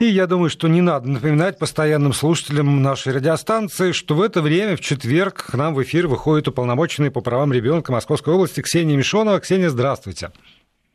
И я думаю, что не надо напоминать постоянным слушателям нашей радиостанции, что в это время, в четверг, к нам в эфир выходит уполномоченный по правам ребенка Московской области Ксения Мишонова. Ксения, здравствуйте.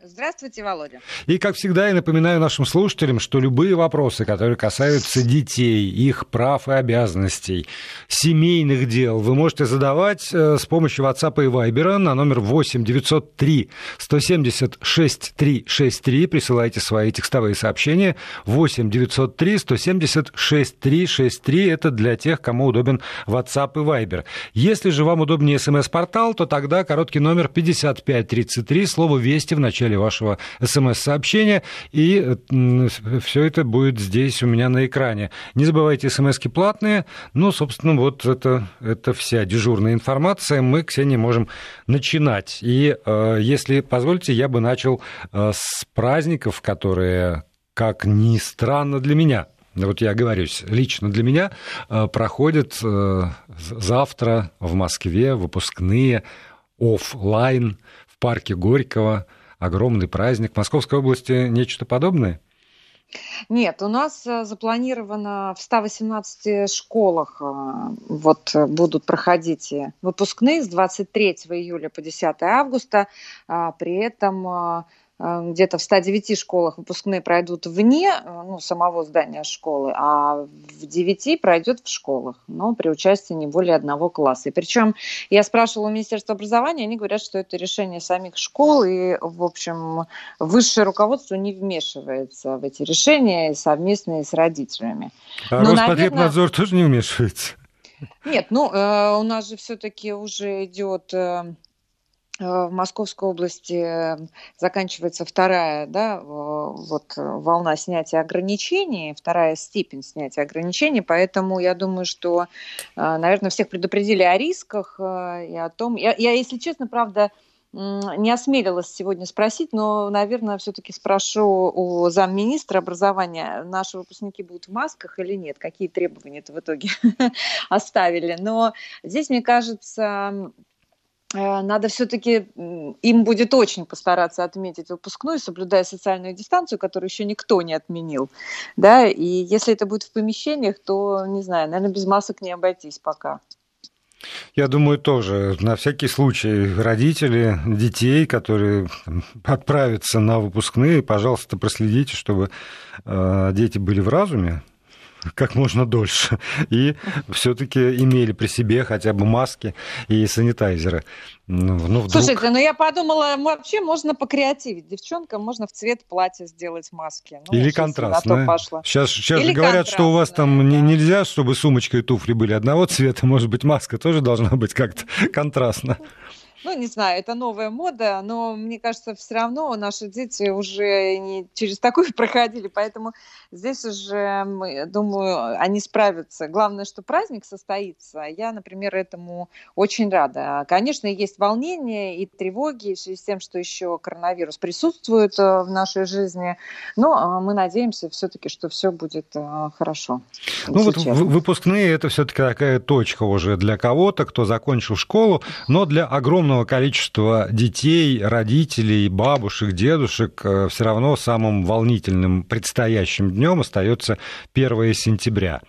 Здравствуйте, Володя. И, как всегда, я напоминаю нашим слушателям, что любые вопросы, которые касаются детей, их прав и обязанностей, семейных дел, вы можете задавать э, с помощью WhatsApp и Viber на номер 8 903 176 363. Присылайте свои текстовые сообщения. 8 903 176 363. Это для тех, кому удобен WhatsApp и Viber. Если же вам удобнее смс-портал, то тогда короткий номер 5533, слово «Вести» в начале вашего смс-сообщения, и все это будет здесь у меня на экране. Не забывайте, смски платные, ну, собственно, вот это, это вся дежурная информация. Мы, Ксения, можем начинать. И, э, если позволите, я бы начал э, с праздников, которые, как ни странно для меня, вот я говорюсь, лично для меня э, проходят завтра в Москве выпускные офлайн в парке Горького огромный праздник. В Московской области нечто подобное? Нет, у нас э, запланировано в 118 школах э, вот э, будут проходить выпускные с 23 июля по 10 августа. А при этом где-то в 109 школах выпускные пройдут вне э, ну, самого здания школы, а в 9 пройдет в школах, но при участии не более одного класса. И причем я спрашивала у Министерства образования, они говорят, что это решение самих школ, и, в общем, высшее руководство не вмешивается в эти решения совместные с родителями. А но, Роспотребнадзор наверное... тоже не вмешивается? Нет, ну, э, у нас же все-таки уже идет Э, в Московской области э, заканчивается вторая да, вот, волна снятия ограничений, вторая степень снятия ограничений, поэтому я думаю, что, э, наверное, всех предупредили о рисках и о том... Я, я если честно, правда, не осмелилась сегодня спросить, но, наверное, все-таки спрошу у замминистра образования, наши выпускники будут в масках или нет, какие требования это в итоге оставили. Но здесь, мне кажется, Э, надо все-таки, им будет очень постараться отметить выпускную, соблюдая социальную дистанцию, которую еще никто не отменил. Да? И если это будет в помещениях, то, не знаю, наверное, без масок не обойтись пока. Я думаю, тоже. На всякий случай родители детей, которые отправятся на выпускные, пожалуйста, проследите, чтобы э, дети были в разуме, как можно дольше. И все-таки имели при себе хотя бы маски и санитайзеры. Ну, ну, вдруг... Слушайте, ну я подумала, вообще можно покреативить. Девчонкам можно в цвет платья сделать маски. Ну, Или контрастное. Сейчас, сейчас Или говорят, что у вас там да. не, нельзя, чтобы сумочка и туфли были одного цвета. Может быть, маска тоже должна быть как-то контрастна ну, не знаю, это новая мода, но мне кажется, все равно наши дети уже не через такое проходили, поэтому здесь уже, думаю, они справятся. Главное, что праздник состоится. Я, например, этому очень рада. Конечно, есть волнение и тревоги в связи с тем, что еще коронавирус присутствует э, в нашей жизни, но а, мы надеемся все-таки, что все будет э, хорошо. Ну вот честно. выпускные это все-таки такая точка уже для кого-то, кто закончил школу, но для огромного огромного количества детей, родителей, бабушек, дедушек э, все равно самым волнительным предстоящим днем остается 1 сентября.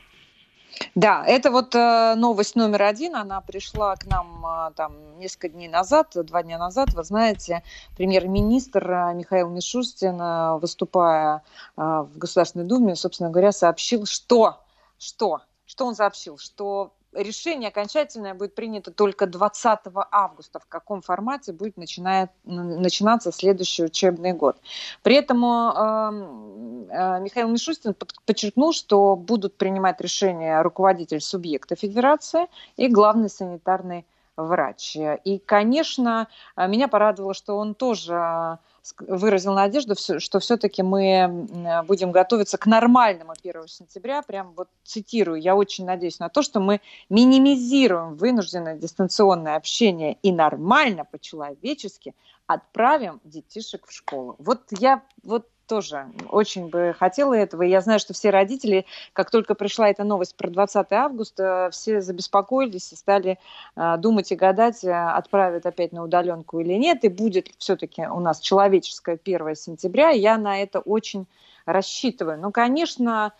Да, это вот э, новость номер один. Она пришла к нам э, там несколько дней назад, два дня назад. Вы знаете, премьер-министр Михаил Мишустин, выступая в Государственной Думе, собственно говоря, сообщил, что, что, что он сообщил, что решение окончательное будет принято только 20 августа, в каком формате будет начинает, начинаться следующий учебный год. При этом э, э, Михаил Мишустин подчеркнул, что будут принимать решения руководитель субъекта федерации и главный санитарный врач. И, конечно, меня порадовало, что он тоже выразил надежду, что все-таки мы будем готовиться к нормальному 1 сентября. Прям вот цитирую, я очень надеюсь на то, что мы минимизируем вынужденное дистанционное общение и нормально, по-человечески отправим детишек в школу. Вот я вот тоже очень бы хотела этого. И я знаю, что все родители, как только пришла эта новость про 20 августа, все забеспокоились и стали э, думать и гадать, э, отправят опять на удаленку или нет, и будет все-таки у нас человеческое 1 сентября. Я на это очень рассчитываю. Ну, конечно,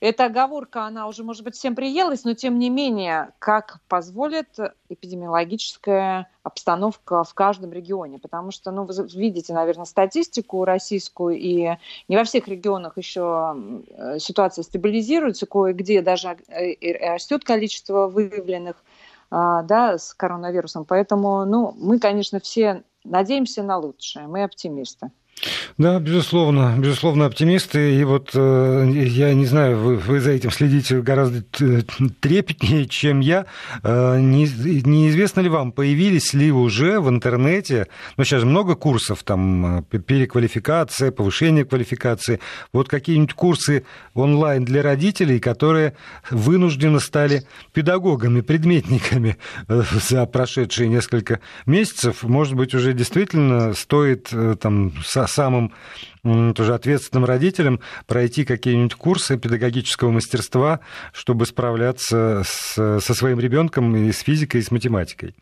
эта оговорка, она уже, может быть, всем приелась, но тем не менее, как позволит эпидемиологическая обстановка в каждом регионе. Потому что, ну, вы видите, наверное, статистику российскую, и не во всех регионах еще ситуация стабилизируется, кое-где даже э, растет количество выявленных а, да, с коронавирусом. Поэтому, ну, мы, конечно, все надеемся на лучшее, мы оптимисты. Да, безусловно, безусловно, оптимисты. И вот э, я не знаю, вы, вы за этим следите гораздо трепетнее, чем я. Э, не, неизвестно ли вам, появились ли уже в интернете, ну, сейчас много курсов, там, э, переквалификация, повышение квалификации, вот какие-нибудь курсы онлайн для родителей, которые вынуждены стали педагогами, предметниками э, за прошедшие несколько месяцев. Может быть, уже действительно стоит э, там самым тоже ответственным родителям пройти какие-нибудь курсы педагогического мастерства, чтобы справляться с, со своим ребенком и с физикой, и с математикой.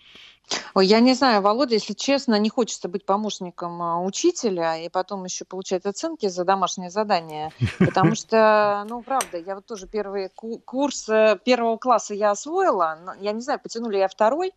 Ой, я не знаю, Володя, если честно, не хочется быть помощником а, учителя и потом еще получать оценки за домашнее задание, потому что, ну, правда, я вот тоже первый курс первого класса я освоила, я не знаю, потянули я второй,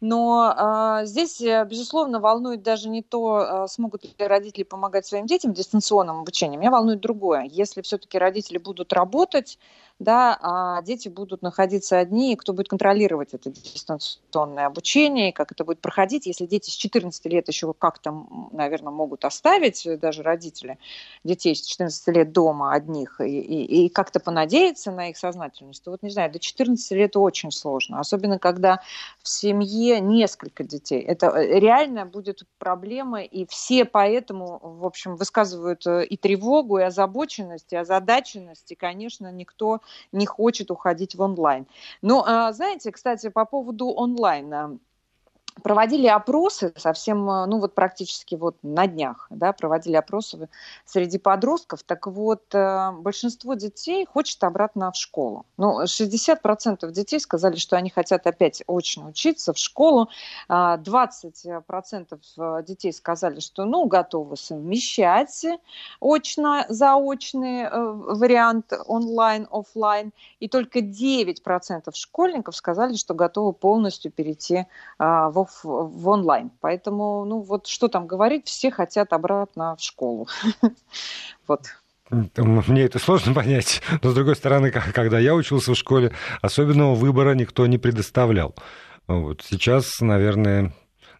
но э, здесь, безусловно, волнует даже не то, э, смогут ли родители помогать своим детям дистанционным обучением. Меня волнует другое. Если все-таки родители будут работать, да, а дети будут находиться одни, и кто будет контролировать это дистанционное обучение, и как это будет проходить, если дети с 14 лет еще как-то, наверное, могут оставить, э, даже родители, детей с 14 лет дома одних, и, и, и как-то понадеяться на их сознательность, то вот, не знаю, до 14 лет очень сложно, особенно когда в семье несколько детей. Это э, реально будет проблема, и все поэтому, в общем, высказывают э, и тревогу, и озабоченность, и озадаченность, и, конечно, никто не хочет уходить в онлайн. Но, а, знаете, кстати, по поводу онлайна проводили опросы совсем, э, ну вот практически вот на днях, да, проводили опросы среди подростков. Так вот, э, большинство детей хочет обратно в школу. Ну, 60% детей сказали, что они хотят опять очно учиться в школу. 20% а, детей сказали, что, ну, готовы совмещать очно, заочный э, вариант онлайн, офлайн. И только 9% школьников сказали, что готовы полностью перейти а, в в, в онлайн. Поэтому, ну вот что там говорить, все хотят обратно в школу. Вот. Мне это сложно понять, но с другой стороны, когда я учился в школе, особенного выбора никто не предоставлял. Вот сейчас, наверное,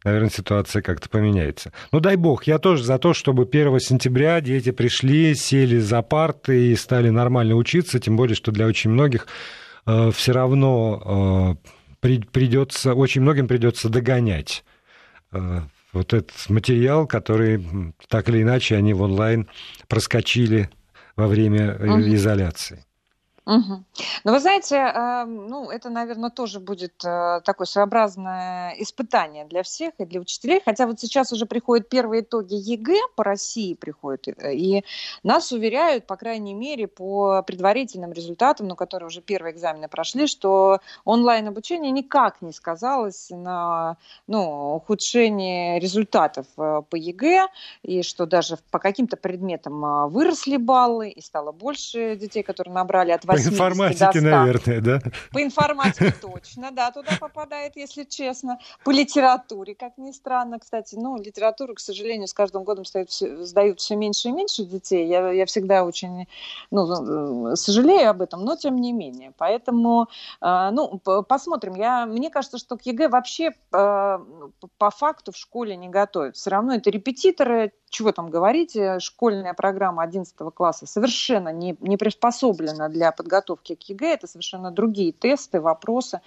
наверное, ситуация как-то поменяется. Ну, дай бог, я тоже за то, чтобы 1 сентября дети пришли, сели за парты и стали нормально учиться, тем более, что для очень многих э, все равно э, придется, очень многим придется догонять э, вот этот материал, который так или иначе они в онлайн проскочили во время угу. изоляции. Угу. Но вы знаете, э, ну, это, наверное, тоже будет э, такое своеобразное испытание для всех и для учителей. Хотя вот сейчас уже приходят первые итоги ЕГЭ по России приходят, э, и нас уверяют, по крайней мере, по предварительным результатам, ну, которые уже первые экзамены прошли, что онлайн-обучение никак не сказалось на ну, ухудшении результатов по ЕГЭ, и что даже по каким-то предметам выросли баллы, и стало больше детей, которые набрали от 8 по информатике, наверное, да? По информатике точно, да, туда попадает, если честно. По литературе, как ни странно, кстати. Ну, литературу, к сожалению, с каждым годом сдают, сдают все меньше и меньше детей. Я, я всегда очень ну, сожалею об этом, но тем не менее. Поэтому, э, ну, посмотрим. Я, мне кажется, что к ЕГЭ вообще э, по факту в школе не готовят. Все равно это репетиторы, чего там говорить, э, школьная программа 11 класса совершенно не, не приспособлена для подготовки к ЕГЭ, это совершенно другие тесты, вопросы,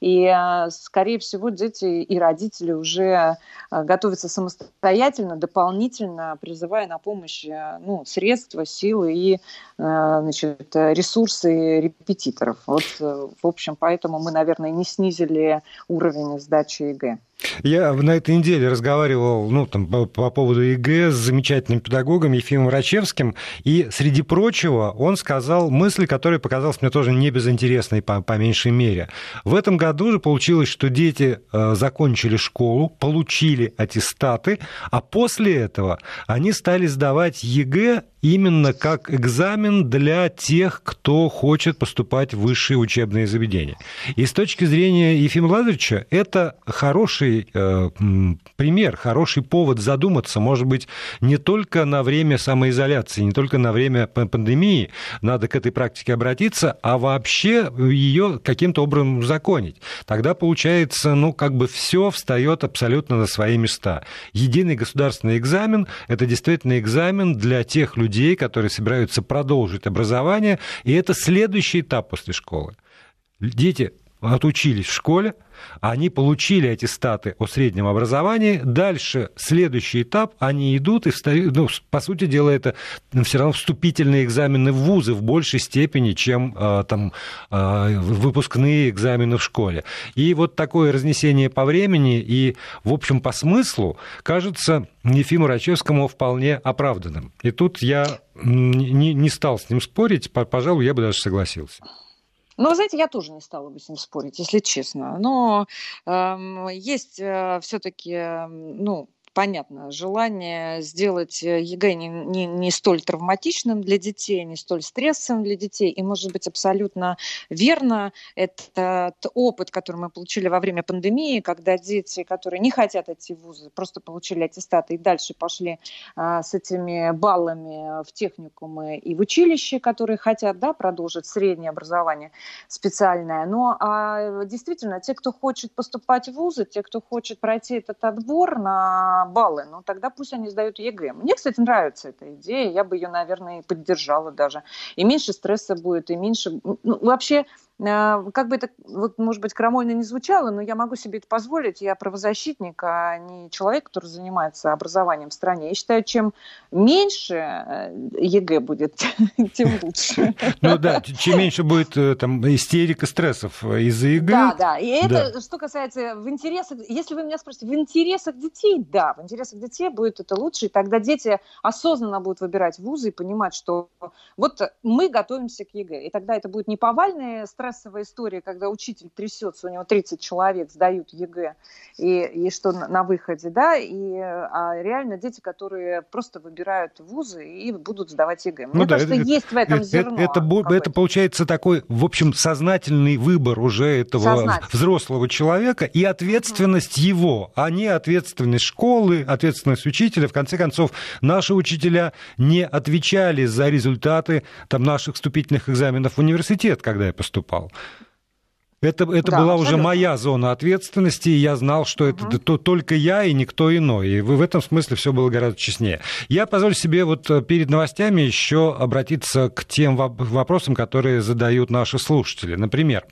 и, э, скорее всего, дети и родители уже э, готовятся самостоятельно, дополнительно, призывая на помощь ну, средства, силы и значит, ресурсы репетиторов. Вот, в общем, поэтому мы, наверное, не снизили уровень сдачи ЕГЭ. Я на этой неделе разговаривал ну, там, по, по поводу ЕГЭ с замечательным педагогом Ефимом Рачевским, и, среди прочего, он сказал мысль, которая показалась мне тоже не безинтересной по, по меньшей мере. В этом году же получилось, что дети э, закончили школу, получили аттестаты, а после этого они стали сдавать ЕГЭ именно как экзамен для тех, кто хочет поступать в высшие учебные заведения. И с точки зрения Ефима Владимировича, это хороший э, пример, хороший повод задуматься, может быть, не только на время самоизоляции, не только на время пандемии надо к этой практике обратиться, а вообще ее каким-то образом узаконить. Тогда получается, ну, как бы все встает абсолютно на свои места. Единый государственный экзамен – это действительно экзамен для тех людей, людей, которые собираются продолжить образование, и это следующий этап после школы. Дети отучились в школе, они получили эти статы о среднем образовании, дальше следующий этап, они идут и встают, ну, по сути дела, это все равно вступительные экзамены в вузы в большей степени, чем а, там а, выпускные экзамены в школе. И вот такое разнесение по времени и, в общем, по смыслу кажется Ефиму Рачевскому вполне оправданным. И тут я не, не стал с ним спорить, пожалуй, я бы даже согласился. Ну, вы знаете, я тоже не стала бы с ним спорить, если честно. Но э, есть э, все-таки, э, ну, понятно, желание сделать э, ЕГЭ не, не, не столь травматичным для детей, не столь стрессовым для детей. И, может быть, абсолютно верно этот опыт, который мы получили во время пандемии, когда дети, которые не хотят идти в вузы, просто получили аттестаты и дальше пошли а, с этими баллами в техникумы и в училище, которые хотят да, продолжить среднее образование специальное. Но а, действительно, те, кто хочет поступать в вузы, те, кто хочет пройти этот отбор на баллы, ну тогда пусть они сдают ЕГЭ. Мне, кстати, нравится эта идея, я бы ее, наверное, и поддержала даже. И меньше стресса будет, и меньше... Ну, вообще, как бы это, вот, может быть, крамольно не звучало, но я могу себе это позволить. Я правозащитник, а не человек, который занимается образованием в стране. Я считаю, чем меньше э, ЕГЭ будет, тем лучше. Ну да, чем меньше будет э, там истерика стрессов из-за ЕГЭ. Да, да. И это, что касается в интересах, если вы меня спросите, в интересах детей, да, в интересах детей будет это лучше, и тогда дети осознанно будут выбирать вузы и понимать, что вот мы готовимся к ЕГЭ. И тогда это будет не повальные стрессы, стрессовая история, когда учитель трясется, у него 30 человек сдают ЕГЭ, и, и что на, выходе, да, и а реально дети, которые просто выбирают вузы и будут сдавать ЕГЭ. Мне ну, кажется, да, есть в этом зерно. Это, это, это получается такой, в общем, сознательный выбор уже этого взрослого человека и ответственность mm. его, а не ответственность школы, ответственность учителя. В конце концов, наши учителя не отвечали за результаты там, наших вступительных экзаменов в университет, когда я поступал geval. Это, это да, была абсолютно. уже моя зона ответственности, и я знал, что угу. это то, только я и никто иной. И в этом смысле все было гораздо честнее. Я позволю себе вот э, перед новостями еще обратиться к тем вопросам, которые задают наши слушатели. Например,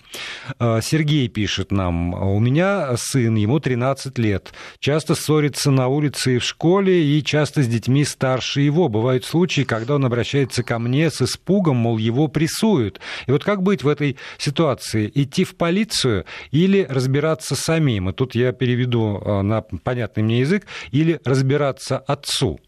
э, Сергей пишет нам, у меня сын, ему 13 лет, часто ссорится на улице и в школе, и часто с детьми старше его. Бывают случаи, когда он обращается ко мне с испугом, мол, его прессуют. И вот как быть в этой ситуации? Идти в полицию или разбираться самим. И тут я переведу э, на понятный мне язык, или разбираться отцу.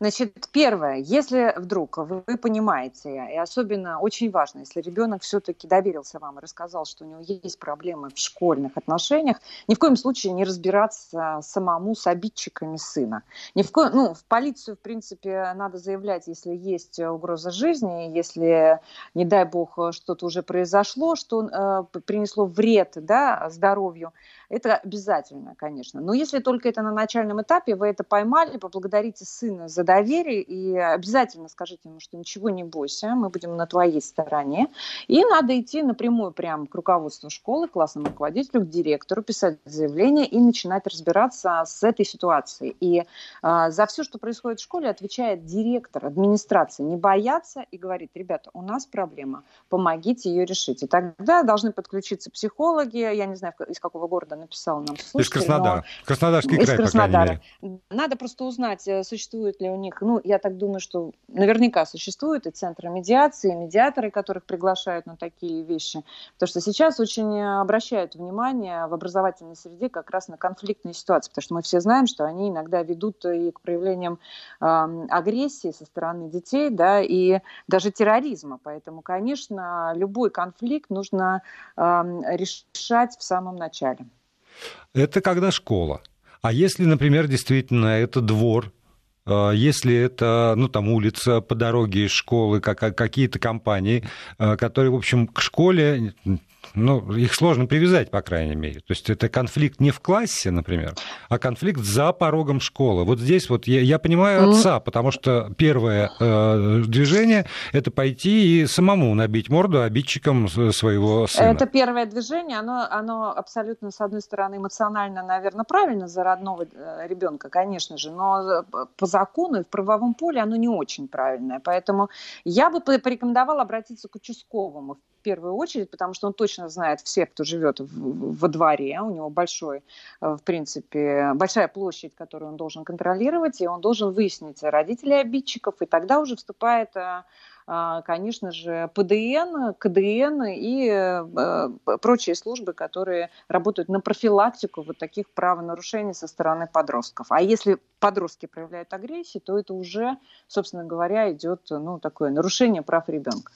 Значит, первое, если вдруг вы, понимаете, и особенно очень важно, если ребенок все-таки доверился вам и рассказал, что у него есть проблемы в школьных отношениях, ни в коем случае не разбираться самому с обидчиками сына. Ни в, ко... ну, в полицию, в принципе, надо заявлять, если есть угроза жизни, если, не дай бог, что-то уже произошло, что э, принесло вред да, здоровью это обязательно, конечно. Но если только это на начальном этапе, вы это поймали, поблагодарите сына за доверие и обязательно скажите ему, что ничего не бойся, мы будем на твоей стороне. И надо идти напрямую прямо к руководству школы, классному руководителю, к директору, писать заявление и начинать разбираться с этой ситуацией. И э, за все, что происходит в школе, отвечает директор, администрация. Не бояться и говорит, ребята, у нас проблема, помогите ее решить. И тогда должны подключиться психологи, я не знаю, из какого города написал нам слушатель. Из Краснодара. Но... Краснодарский край, из Краснодара. Надо просто узнать, э, существует ли у них, ну, я так думаю, что наверняка существуют и центры медиации, и медиаторы, которых приглашают на такие вещи. Потому что сейчас очень обращают внимание в образовательной среде как раз на конфликтные ситуации, потому что мы все знаем, что они иногда ведут и к проявлениям э, агрессии со стороны детей, да, и даже терроризма. Поэтому, конечно, любой конфликт нужно э, решать в самом начале. Это когда школа. А если, например, действительно это двор, а, если это, ну, там, улица по дороге из школы, какие-то компании, а, которые, в общем, к школе ну, их сложно привязать, по крайней мере. То есть это конфликт не в классе, например, а конфликт за порогом школы. Вот здесь вот я, я понимаю отца, потому что первое э, движение – это пойти и самому набить морду обидчикам своего сына. Это первое движение, оно, оно абсолютно, с одной стороны, эмоционально, наверное, правильно за родного э, ребенка, конечно же, но по закону и в правовом поле оно не очень правильное. Поэтому я бы порекомендовала обратиться к участковому первую очередь, потому что он точно знает всех, кто живет во дворе. У него большой, э, в принципе, большая площадь, которую он должен контролировать, и он должен выяснить родителей обидчиков, и тогда уже вступает э, а, конечно же, ПДН, КДН и э, прочие службы, которые работают на профилактику вот таких правонарушений со стороны подростков. А если подростки проявляют агрессию, то это уже, собственно говоря, идет ну, такое нарушение прав ребенка.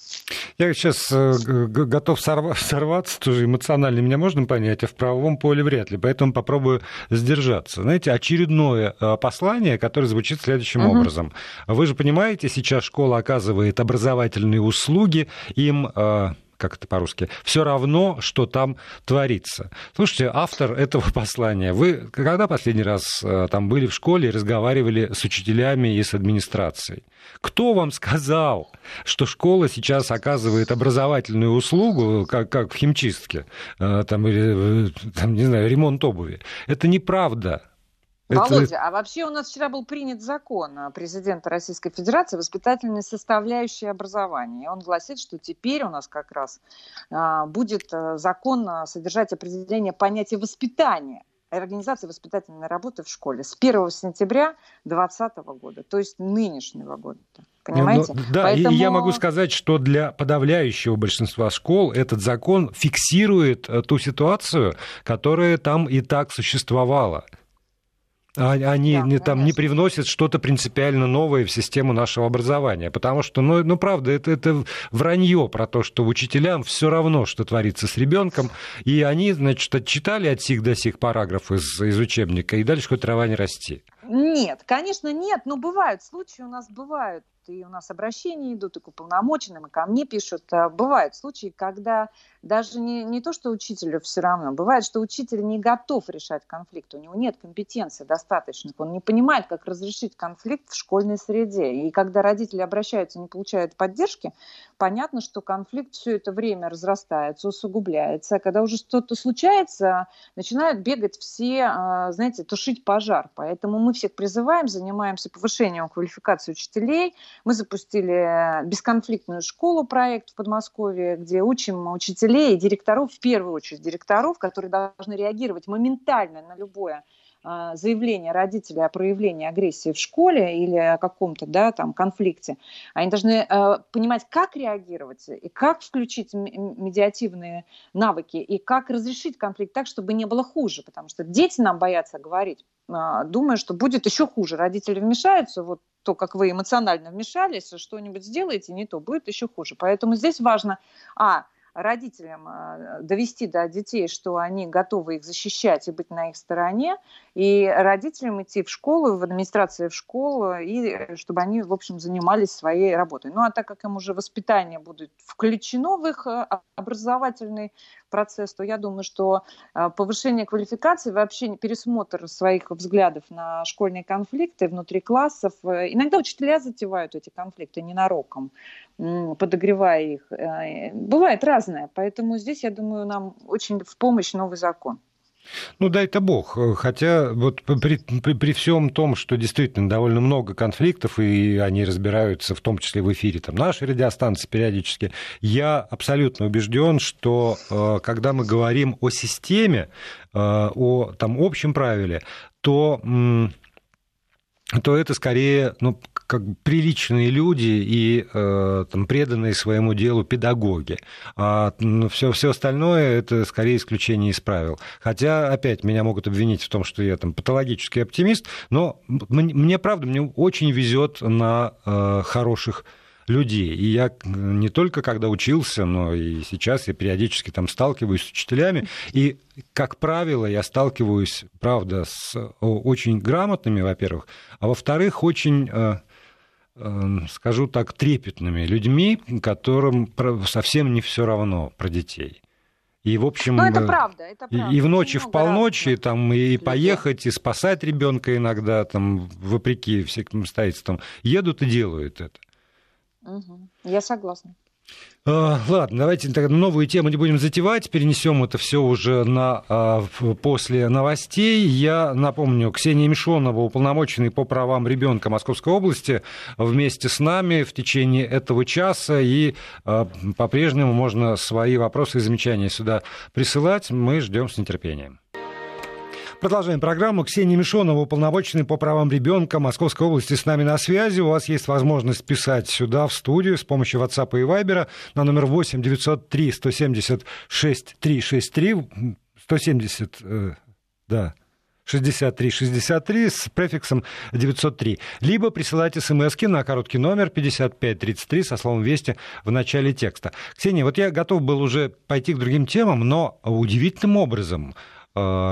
Я сейчас э, готов сорваться, тоже эмоционально меня можно понять, а в правовом поле вряд ли, поэтому попробую сдержаться. Знаете, очередное э, послание, которое звучит следующим угу. образом. Вы же понимаете, сейчас школа оказывает образовательные услуги, им э, как это по-русски, все равно, что там творится. Слушайте, автор этого послания, вы когда последний раз э, там были в школе и разговаривали с учителями и с администрацией? Кто вам сказал, что школа сейчас оказывает образовательную услугу, как, как в химчистке, э, там, или, там, не знаю, ремонт обуви? Это неправда. Володя, это... а вообще у нас вчера был принят закон а, президента Российской Федерации воспитательной составляющей образования. Он гласит, что теперь у нас как раз а, будет а, закон а, содержать определение понятия воспитания организации воспитательной работы в школе с 1 сентября 2020 года, то есть нынешнего года. Понимаете? Ну, да, Поэтому... и я могу сказать, что для подавляющего большинства школ этот закон фиксирует э, ту ситуацию, которая там и так существовала. А они да, не, там не привносят что-то принципиально новое в систему нашего образования. Потому что, ну, ну правда, это, это вранье про то, что учителям все равно, что творится с ребенком. И они, значит, отчитали от сих до сих параграф из, из учебника, и дальше хоть трава не расти. Нет, конечно, нет, но бывают случаи, у нас бывают и у нас обращения идут, и к уполномоченным, и ко мне пишут. А бывают случаи, когда даже не, не то, что учителю все равно, бывает, что учитель не готов решать конфликт, у него нет компетенции достаточных, он не понимает, как разрешить конфликт в школьной среде. И когда родители обращаются не получают поддержки, понятно, что конфликт все это время разрастается, усугубляется. А когда уже что-то случается, начинают бегать все, а, знаете, тушить пожар. Поэтому мы всех призываем, занимаемся повышением квалификации учителей, мы запустили бесконфликтную школу проект в Подмосковье, где учим учителей и директоров, в первую очередь директоров, которые должны реагировать моментально на любое а, заявление родителей о проявлении агрессии в школе или о каком-то да, там, конфликте, они должны э, понимать, как реагировать и как включить медиативные навыки и как разрешить конфликт так, чтобы не было хуже, потому что дети нам боятся говорить, э, думая, что будет еще хуже. Родители вмешаются, вот то, как вы эмоционально вмешались, что-нибудь сделаете не то, будет еще хуже. Поэтому здесь важно, а, родителям э, довести до детей, что они готовы их защищать и быть на их стороне, и родителям идти в школу, в администрацию в школу, и чтобы они, в общем, занимались своей работой. Ну, а так как им уже воспитание будет включено в их э, образовательный процесс, то я думаю, что э, повышение квалификации, вообще пересмотр своих взглядов на школьные конфликты внутри классов, иногда учителя затевают эти конфликты ненароком, подогревая их. Бывает разное разное. Поэтому здесь, я думаю, нам очень в помощь новый закон. Ну, дай-то бог. Хотя вот при, при, при всем том, что действительно довольно много конфликтов, и они разбираются в том числе в эфире там, нашей радиостанции периодически, я абсолютно убежден, что э, когда мы говорим о системе, э, о там, общем правиле, то то это скорее ну, как приличные люди и э, там, преданные своему делу педагоги. А ну, все, все остальное это скорее исключение из правил. Хотя, опять, меня могут обвинить в том, что я там патологический оптимист, но мне, мне правда, мне очень везет на э, хороших людей. И я не только когда учился, но и сейчас я периодически там сталкиваюсь с учителями. И, как правило, я сталкиваюсь, правда, с очень грамотными, во-первых, а во-вторых, очень э, э, скажу так, трепетными людьми, которым совсем не все равно про детей. И, в общем, Но это правда, это правда. И в ночи, в полночи, там, и людей. поехать, и спасать ребенка иногда, там, вопреки всяким обстоятельствам, едут и делают это. Угу. Я согласна. А, ладно, давайте новую тему не будем затевать, перенесем это все уже на а, после новостей. Я напомню, Ксения Мишонова, уполномоченный по правам ребенка Московской области, вместе с нами в течение этого часа. И а, по-прежнему можно свои вопросы и замечания сюда присылать. Мы ждем с нетерпением. Продолжаем программу. Ксения Мишонова, уполномоченный по правам ребенка Московской области, с нами на связи. У вас есть возможность писать сюда, в студию, с помощью WhatsApp и Viber на номер 8 903 176 363. 170, да, 6363 с префиксом 903. Либо присылайте смс на короткий номер 5533 со словом «Вести» в начале текста. Ксения, вот я готов был уже пойти к другим темам, но удивительным образом Э,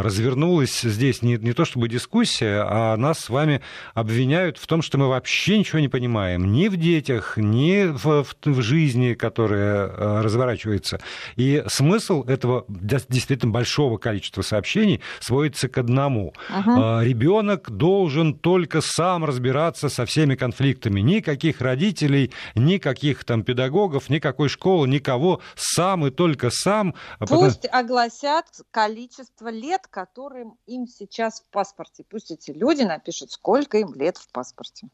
развернулась здесь не, не то чтобы дискуссия, а нас с вами обвиняют в том, что мы вообще ничего не понимаем ни в детях, ни в, в, в жизни, которая э, разворачивается. И смысл этого действительно большого количества сообщений сводится к одному. Э, Ребенок должен только сам разбираться со всеми конфликтами. Никаких родителей, никаких там педагогов, никакой школы, никого. Сам и только сам. Пусть огласят количество лет, которым им сейчас в паспорте. Пусть эти люди напишут, сколько им лет в паспорте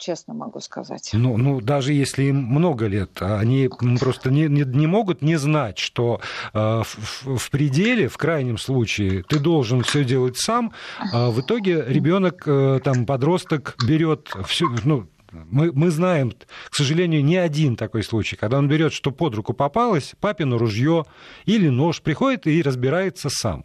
честно могу сказать. Ну, ну, даже если им много лет, они просто не, не, не могут не знать, что э, в, в пределе, в крайнем случае, ты должен все делать сам, а в итоге ребенок, э, там, подросток берет всю, ну, мы, мы знаем, к сожалению, не один такой случай, когда он берет, что под руку попалось, папину ружье или нож, приходит и разбирается сам.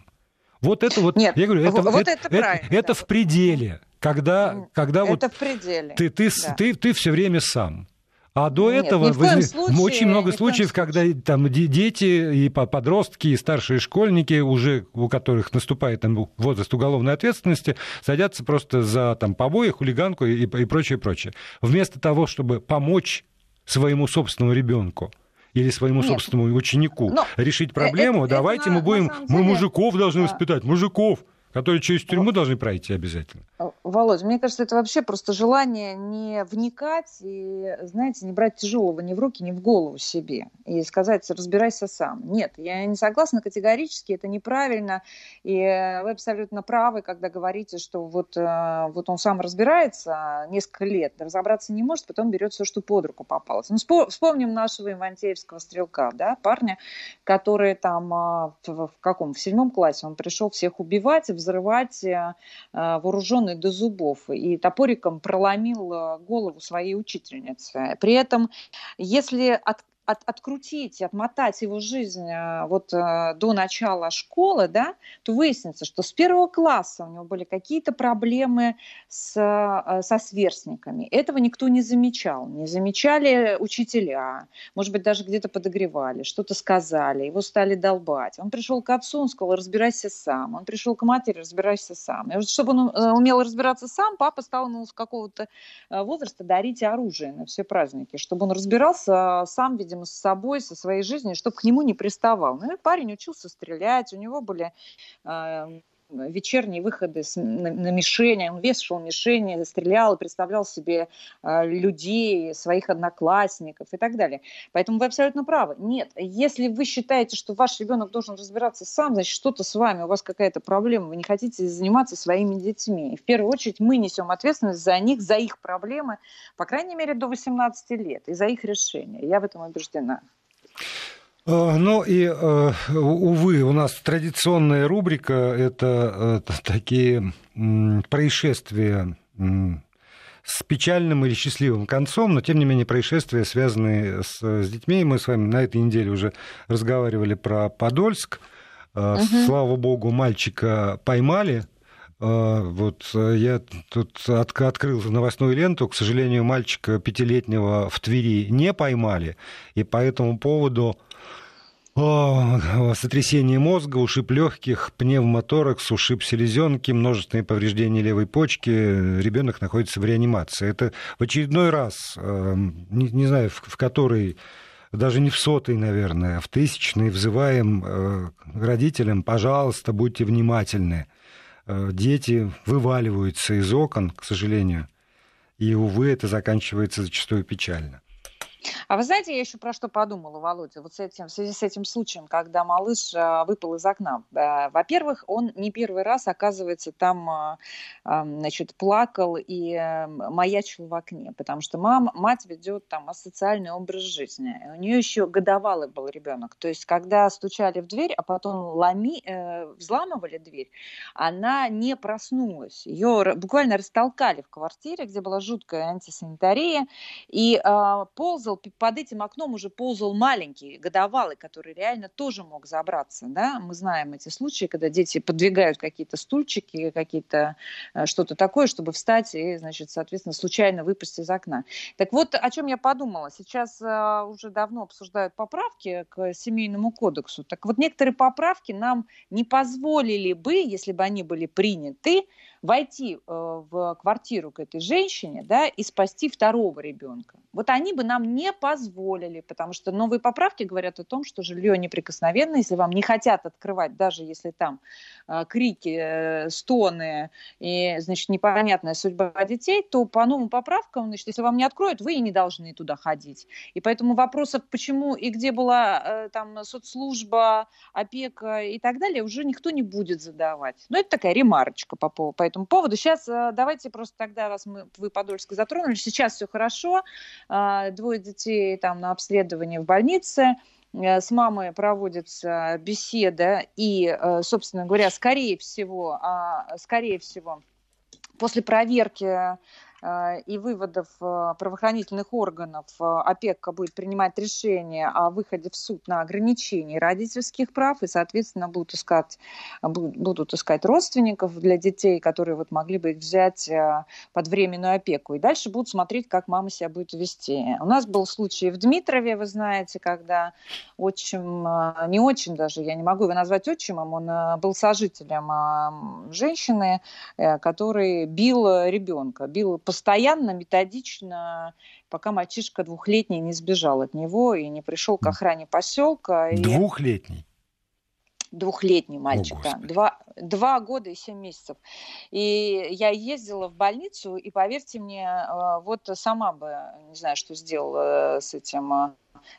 Вот это вот, Нет, я говорю, это, вот это, это, это, это да. в пределе, когда, когда это вот в пределе. ты, ты, да. ты, ты все время сам. А до Нет, этого возник... случае, очень много случаев, когда там дети и подростки, и старшие школьники, уже у которых наступает там, возраст уголовной ответственности, садятся просто за там, побои, хулиганку и, и прочее, прочее. Вместо того, чтобы помочь своему собственному ребенку, или своему Нет. собственному ученику Но решить проблему, это, давайте это, мы будем, деле, мы мужиков должны воспитать, мужиков которые через тюрьму должны пройти обязательно. Э, Володь, мне кажется, это вообще просто желание не вникать и, знаете, не брать тяжелого ни в руки, ни в голову себе и сказать, разбирайся сам. Нет, я не согласна категорически, это неправильно, и вы абсолютно правы, когда говорите, что вот, э, вот он сам разбирается несколько лет, разобраться не может, потом берет все, что под руку попалось. Ну, вспомним нашего ивантеевского стрелка, да, парня, который там в, в каком, в седьмом классе, он пришел всех убивать, взрывать э, вооруженный до зубов и топориком проломил э, голову своей учительницы. При этом, если от от, открутить, отмотать его жизнь э, вот э, до начала школы, да, то выяснится, что с первого класса у него были какие-то проблемы с, э, со сверстниками. Этого никто не замечал. Не замечали учителя, может быть, даже где-то подогревали, что-то сказали, его стали долбать. Он пришел к отцу, он сказал, разбирайся сам. Он пришел к матери, разбирайся сам. И чтобы он умел разбираться сам, папа стал ему с какого-то возраста дарить оружие на все праздники, чтобы он разбирался сам, видимо, видимо, с собой, со своей жизнью, чтобы к нему не приставал. Ну и парень учился стрелять, у него были э, вечерние выходы с, на, на мишени, он вешал мишени, стрелял представлял себе э, людей, своих одноклассников и так далее. Поэтому вы абсолютно правы. Нет, если вы считаете, что ваш ребенок должен разбираться сам, значит, что-то с вами, у вас какая-то проблема, вы не хотите заниматься своими детьми. И в первую очередь мы несем ответственность за них, за их проблемы, по крайней мере, до 18 лет, и за их решения. Я в этом убеждена. Э, ну и, э, увы, у нас традиционная рубрика – это, это такие происшествия с печальным или счастливым концом, но тем не менее происшествия, связанные с, с детьми. Мы с вами на этой неделе уже разговаривали про Подольск. Угу. Слава богу, мальчика поймали. Э, вот э, я тут открыл новостную ленту. К сожалению, мальчика пятилетнего в Твери не поймали. И по этому поводу сотрясение мозга, ушиб легких, пневмоторакс, ушиб селезенки, множественные повреждения левой почки. Ребенок находится в реанимации. Это в очередной раз, эм, не, не знаю, в, в который даже не в сотый, наверное, а в тысячный взываем э, родителям, пожалуйста, будьте внимательны. Э, дети вываливаются из окон, к сожалению, и, увы, это заканчивается зачастую печально. А вы знаете, я еще про что подумала, Володя, вот с этим, в связи с этим случаем, когда малыш а, выпал из окна. Э, во-первых, он не первый раз, оказывается, там, а, значит, плакал и маячил в окне, потому что мам, мать ведет там асоциальный образ жизни. У нее еще годовалый был ребенок. То есть, когда стучали в дверь, а потом ломи, э, взламывали дверь, она не проснулась. Ее буквально растолкали в квартире, где была жуткая антисанитария, и ползал ползал, под этим окном уже ползал маленький, годовалый, который реально тоже мог забраться. Да? Мы знаем эти случаи, когда дети подвигают какие-то стульчики, какие-то э, что-то такое, чтобы встать и, значит, соответственно, случайно выпасть из окна. Так вот, о чем я подумала. Сейчас э, уже давно обсуждают поправки к семейному кодексу. Так вот, некоторые поправки нам не позволили бы, если бы они были приняты, войти э, в квартиру к этой женщине да, и спасти второго ребенка. Вот они бы нам не позволили, потому что новые поправки говорят о том, что жилье неприкосновенно, если вам не хотят открывать, даже если там э, крики, э, стоны и, значит, непонятная судьба детей, то по новым поправкам, значит, если вам не откроют, вы и не должны туда ходить. И поэтому вопросов, почему и где была там соцслужба, опека и так далее, уже никто не будет задавать. Но это такая ремарочка по, по этому поводу. Сейчас э, давайте просто тогда, раз мы, вы Подольск затронули, сейчас все хорошо, э, двое детей там на обследовании в больнице, э, с мамой проводится беседа, и, собственно говоря, скорее всего, а, скорее всего, после проверки Э, и выводов э, правоохранительных органов э, опека будет принимать решение о выходе в суд на ограничение родительских прав и, соответственно, будут искать, будут искать родственников для детей, которые вот могли бы их взять под временную опеку. И дальше будут смотреть, как мама себя будет вести. У нас был случай в Дмитрове, вы знаете, когда отчим, не очень даже, я не могу его назвать отчимом, он был сожителем женщины, который бил ребенка, бил постоянно, методично, пока мальчишка двухлетний не сбежал от него и не пришел к охране поселка. Двухлетний? Двухлетний мальчик, О, да. Два, два года и семь месяцев. И я ездила в больницу, и поверьте мне, э, вот сама бы, не знаю, что сделала с этим э,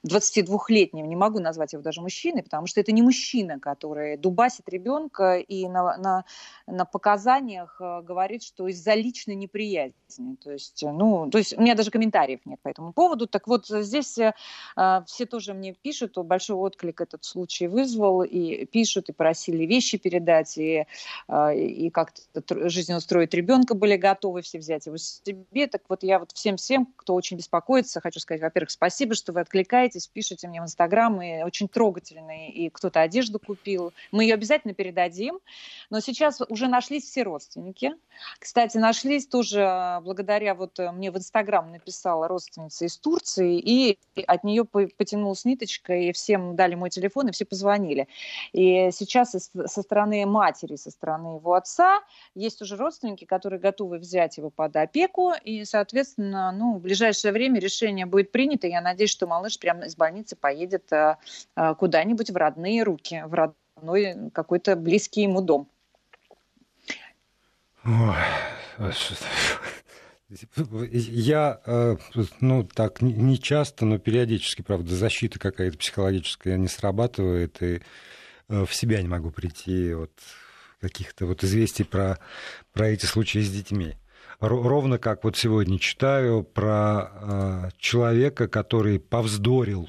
22-летним, не могу назвать его даже мужчиной, потому что это не мужчина, который дубасит ребенка и на, на, на показаниях э, говорит, что из-за личной неприязни. То есть, э, ну, то есть у меня даже комментариев нет по этому поводу. Так вот, здесь э, все тоже мне пишут, большой отклик этот случай вызвал, и пишут, и просили вещи передать, и, и как-то жизнь устроить ребенка были готовы все взять его себе. Так вот, я вот всем-всем, кто очень беспокоится, хочу сказать, во-первых, спасибо, что вы откликаетесь пишите мне в Инстаграм, и очень трогательные, и кто-то одежду купил. Мы ее обязательно передадим. Но сейчас уже нашлись все родственники. Кстати, нашлись тоже а, благодаря, вот э, мне в Инстаграм написала родственница из Турции, и от нее потянулась ниточка, и всем дали мой телефон, и все позвонили. И сейчас со стороны матери, со стороны его отца есть уже родственники, которые готовы взять его под опеку, и, соответственно, ну, в ближайшее время решение будет принято. Я надеюсь, что малыш прямо из больницы поедет э, э, куда-нибудь в родные руки, в родной какой-то близкий ему дом. Я, э, ну, так, не часто, но периодически, правда, защита какая-то психологическая не срабатывает, и в себя не могу прийти от каких-то вот известий про, про эти случаи с детьми ровно как вот сегодня читаю про э, человека, который повздорил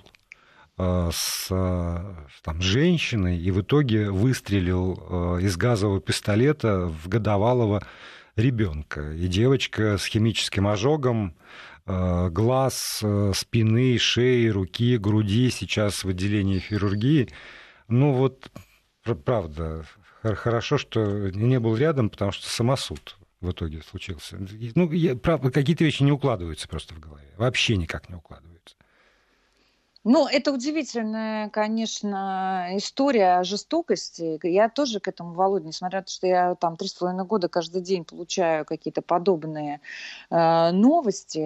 э, с там, женщиной и в итоге выстрелил из газового пистолета в годовалого ребенка. И девочка с химическим ожогом глаз, спины, шеи, руки, груди сейчас в отделении хирургии. Ну вот, правда, хорошо, что не был рядом, потому что самосуд в итоге случился. Ну, правда, какие-то вещи не укладываются просто в голове. Вообще никак не укладываются. Ну, это удивительная, конечно, история жестокости. Я тоже к этому, Володя, несмотря на то, что я там три с половиной года каждый день получаю какие-то подобные э, новости,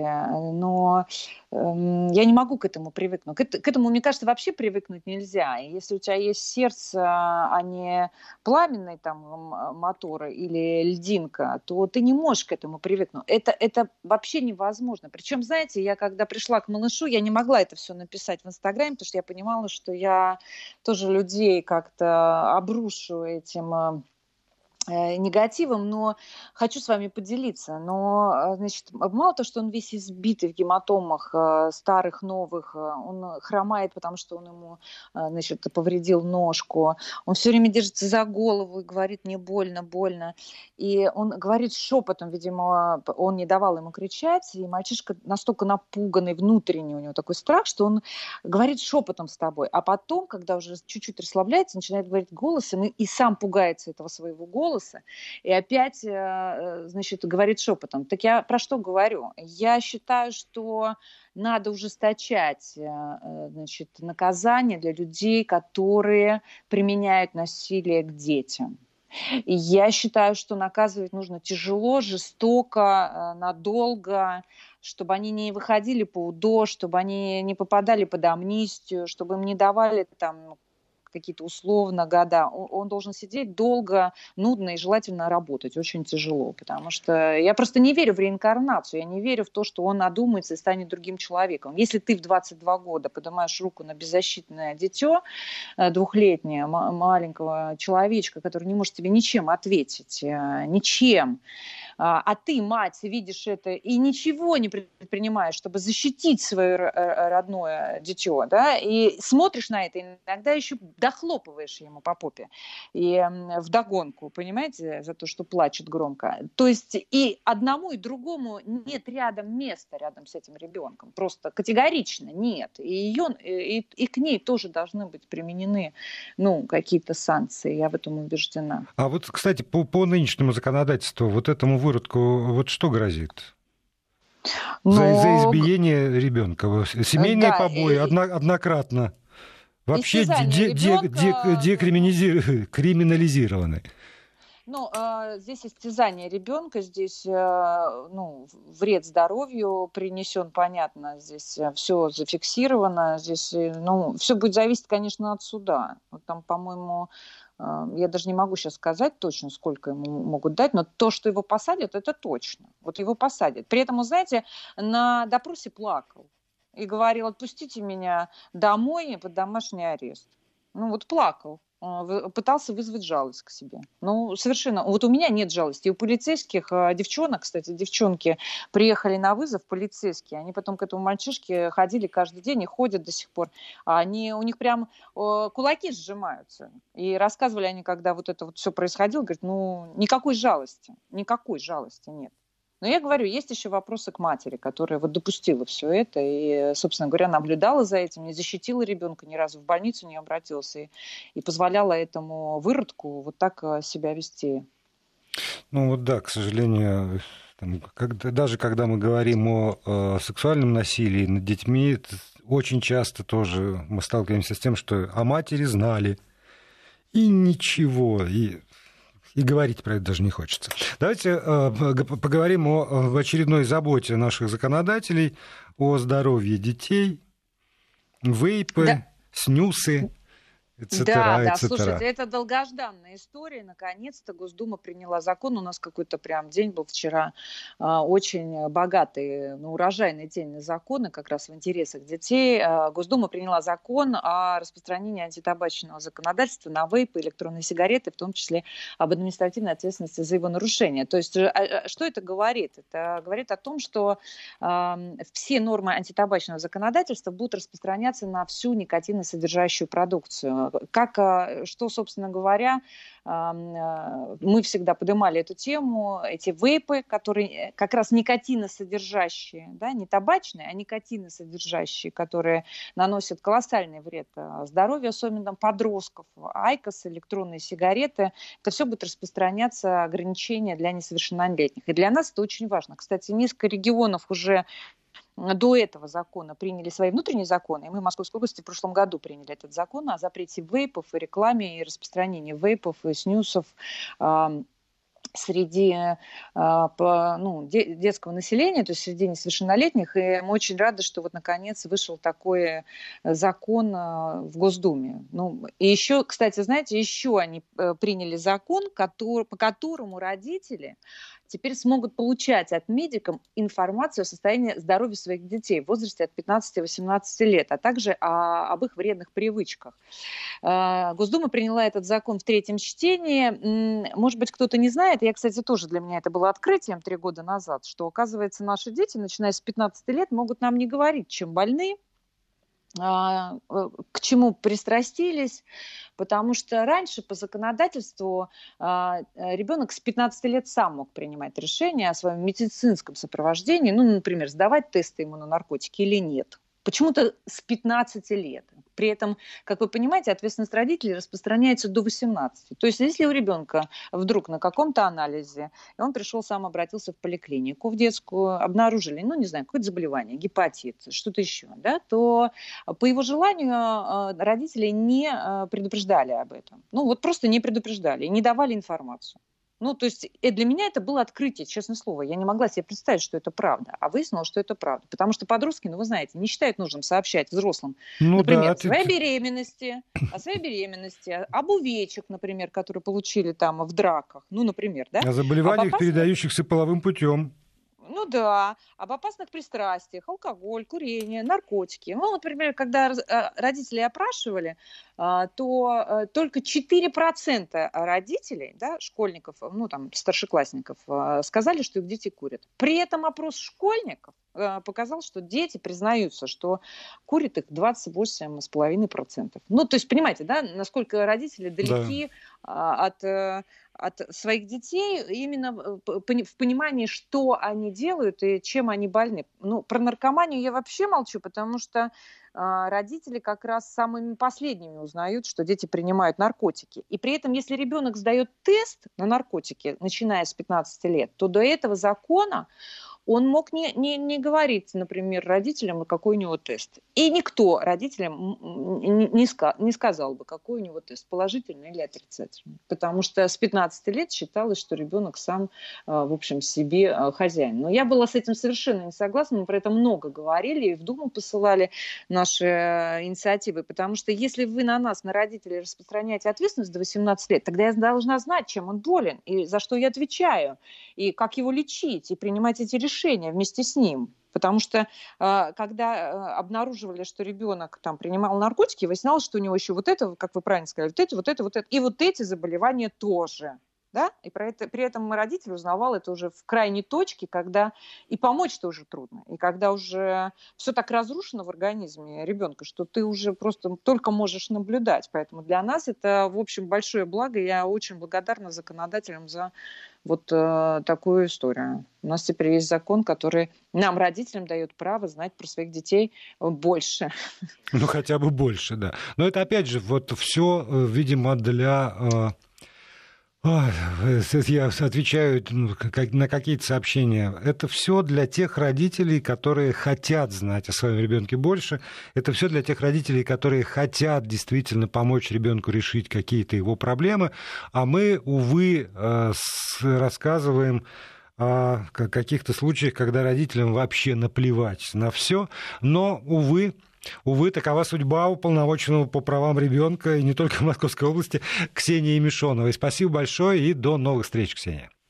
но я не могу к этому привыкнуть. К, этому, мне кажется, вообще привыкнуть нельзя. Если у тебя есть сердце, а не пламенный там мотор или льдинка, то ты не можешь к этому привыкнуть. Это, это вообще невозможно. Причем, знаете, я когда пришла к малышу, я не могла это все написать в Инстаграме, потому что я понимала, что я тоже людей как-то обрушу этим Э, негативом, но хочу с вами поделиться. Но, э, значит, мало то, что он весь избитый в гематомах, э, старых, новых, он хромает, потому что он ему, значит, повредил ножку, он все время держится за голову и говорит, мне больно, больно. И он говорит шепотом, видимо, он не давал ему кричать, и мальчишка настолько напуганный, внутренний у него такой страх, что он говорит шепотом с тобой. А потом, когда уже чуть-чуть расслабляется, начинает говорить голосом и, и сам пугается этого своего голоса, голоса, и опять, э, э, значит, говорит шепотом. Так я про что говорю? Я считаю, что надо ужесточать э, значит, наказание для людей, которые применяют насилие к детям. Я считаю, что наказывать нужно тяжело, жестоко, надолго, чтобы они не выходили по УДО, чтобы они не попадали под амнистию, чтобы им не давали там какие-то условно года, он должен сидеть долго, нудно и желательно работать. Очень тяжело, потому что я просто не верю в реинкарнацию, я не верю в то, что он одумается и станет другим человеком. Если ты в 22 года поднимаешь руку на беззащитное дитё э, двухлетнее, маленького человечка, который не может тебе ничем ответить, э, ничем, а, а ты, мать, видишь это и ничего не предпринимаешь, чтобы защитить свое родное дитё, да, и смотришь на это, иногда еще дохлопываешь ему по попе и в догонку, понимаете, за то, что плачет громко. То есть и одному, и другому нет рядом места рядом с этим ребенком. Просто категорично нет. И, ее, и, и к ней тоже должны быть применены ну, какие-то санкции. Я в этом убеждена. А вот, кстати, по, по нынешнему законодательству вот этому выродку вот что грозит? Но... За, за избиение ребенка. Семейные да, побои и... одно, однократно. Вообще де, де, де, декриминализированы. Ну, э, здесь истязание ребенка, здесь э, ну, вред здоровью принесен, понятно, здесь э, все зафиксировано, здесь э, ну, все будет зависеть, конечно, от суда. Вот там, по-моему, я даже не могу сейчас сказать точно, сколько ему могут дать, но то, что его посадят, это точно. Вот его посадят. При этом, знаете, на допросе плакал и говорил, отпустите меня домой под домашний арест. Ну вот плакал а, пытался вызвать жалость к себе. Ну, совершенно. Вот у меня нет жалости. И у полицейских а, девчонок, кстати, девчонки приехали на вызов полицейские, они потом к этому мальчишке ходили каждый день и ходят до сих пор. Они, у них прям кулаки сжимаются. И рассказывали они, когда вот это вот все происходило, говорят, ну, никакой жалости, никакой жалости нет. Но я говорю, есть еще вопросы к матери, которая вот допустила все это и, собственно говоря, наблюдала за этим, не защитила ребенка, ни разу в больницу не обратился и, и позволяла этому выродку вот так э, себя вести. Ну вот да, к сожалению, там, когда, даже когда мы говорим о, о сексуальном насилии над детьми, очень часто тоже мы сталкиваемся с тем, что о матери знали, и ничего, и и говорить про это даже не хочется. Давайте э, поговорим о в очередной заботе наших законодателей о здоровье детей, вейпы, да. снюсы да, да, слушайте, это долгожданная история. Наконец-то Госдума приняла закон. У нас какой-то прям день был вчера а, очень богатый, ну, урожайный день на законы, как раз в интересах детей. А, Госдума приняла закон о распространении антитабачного законодательства на вейпы, электронные сигареты, в том числе об административной ответственности за его нарушение. То есть а, что это говорит? Это говорит о том, что все нормы антитабачного законодательства будут распространяться на всю никотиносодержащую продукцию как, что, собственно говоря, мы всегда поднимали эту тему, эти вейпы, которые как раз никотиносодержащие, да, не табачные, а никотиносодержащие, которые наносят колоссальный вред здоровью, особенно подростков, айкос, электронные сигареты, это все будет распространяться ограничения для несовершеннолетних. И для нас это очень важно. Кстати, несколько регионов уже до этого закона приняли свои внутренние законы. И мы в Московской области в прошлом году приняли этот закон о запрете вейпов и рекламе и распространении вейпов и снюсов среди а, ну, детского населения, то есть среди несовершеннолетних. И мы очень рады, что вот наконец вышел такой закон а, в Госдуме. Ну, и еще, кстати, знаете, еще они э, приняли закон, который, по которому родители теперь смогут получать от медиков информацию о состоянии здоровья своих детей в возрасте от 15-18 лет, а также о, об их вредных привычках. А, Госдума приняла этот закон в третьем чтении. Может быть, кто-то не знает, я, кстати, тоже для меня это было открытием три года назад, что, оказывается, наши дети, начиная с 15 лет, могут нам не говорить, чем больны, к чему пристрастились, потому что раньше по законодательству а, э, ребенок с 15 лет сам мог принимать решение о своем медицинском сопровождении, ну, например, сдавать тесты ему на наркотики или нет. Почему-то с 15 лет. При этом, как вы понимаете, ответственность родителей распространяется до 18. То есть если у ребенка вдруг на каком-то анализе, и он пришел сам, обратился в поликлинику, в детскую, обнаружили, ну, не знаю, какое-то заболевание, гепатит, что-то еще, да, то по его желанию э, родители не э, предупреждали об этом. Ну, вот просто не предупреждали, не давали информацию. Ну, то есть э, для меня это было открытие, честное слово. Я не могла себе представить, что это правда. А выяснилось, что это правда. Потому что подростки, ну, вы знаете, не считают нужным сообщать взрослым, ну, например, да, о своей ты... беременности, о своей беременности, об увечьях, например, которые получили там в драках. Ну, например, да? О заболеваниях, опасных... передающихся половым путем. Ну да, об опасных пристрастиях, алкоголь, курение, наркотики. Ну, например, когда э, родители опрашивали, а, то э, только 4% родителей, да, школьников, ну там старшеклассников, э, сказали, что их дети курят. При этом опрос школьников показал, что дети признаются, что курят их 28,5%. Ну, то есть, понимаете, да, насколько родители далеки да. от от своих детей именно в понимании, что они делают и чем они больны. Ну, про наркоманию я вообще молчу, потому что а, родители как раз самыми последними узнают, что дети принимают наркотики. И при этом, если ребенок сдает тест на наркотики, начиная с 15 лет, то до этого закона он мог не, не, не говорить, например, родителям, какой у него тест. И никто родителям не, не, не сказал бы, какой у него тест, положительный или отрицательный. Потому что с 15 лет считалось, что ребенок сам, а, в общем, себе а, хозяин. Но я была с этим совершенно не согласна, мы про это много говорили, и в Думу посылали наши э, инициативы, потому что если вы на нас, на родителей, распространяете ответственность до 18 лет, тогда я должна знать, чем он болен, и за что я отвечаю, и как его лечить, и принимать эти решения решение вместе с ним. Потому что а, когда э, обнаруживали, что ребенок там принимал наркотики, выяснялось, что у него еще вот это, как вы правильно сказали, вот это, вот это, вот это, и вот эти заболевания тоже да, и про это, при этом мой родитель узнавал это уже в крайней точке, когда и помочь-то уже трудно, и когда уже все так разрушено в организме ребенка, что ты уже просто только можешь наблюдать, поэтому для нас это, в общем, большое благо, я очень благодарна законодателям за вот э, такую историю. У нас теперь есть закон, который нам, родителям, дает право знать про своих детей больше. Ну, хотя бы больше, да. Но это, опять же, вот все, э, видимо, для э, я отвечаю ну, на какие-то сообщения. Это все для тех родителей, которые хотят знать о своем ребенке больше. Это все для тех родителей, которые хотят действительно помочь ребенку решить какие-то его проблемы. А мы, увы, э, рассказываем о каких-то случаях, когда родителям вообще наплевать на все. Но, увы, Увы, такова судьба уполномоченного по правам ребенка и не только в Московской области Ксении Мишоновой. Спасибо большое и до новых встреч, Ксения.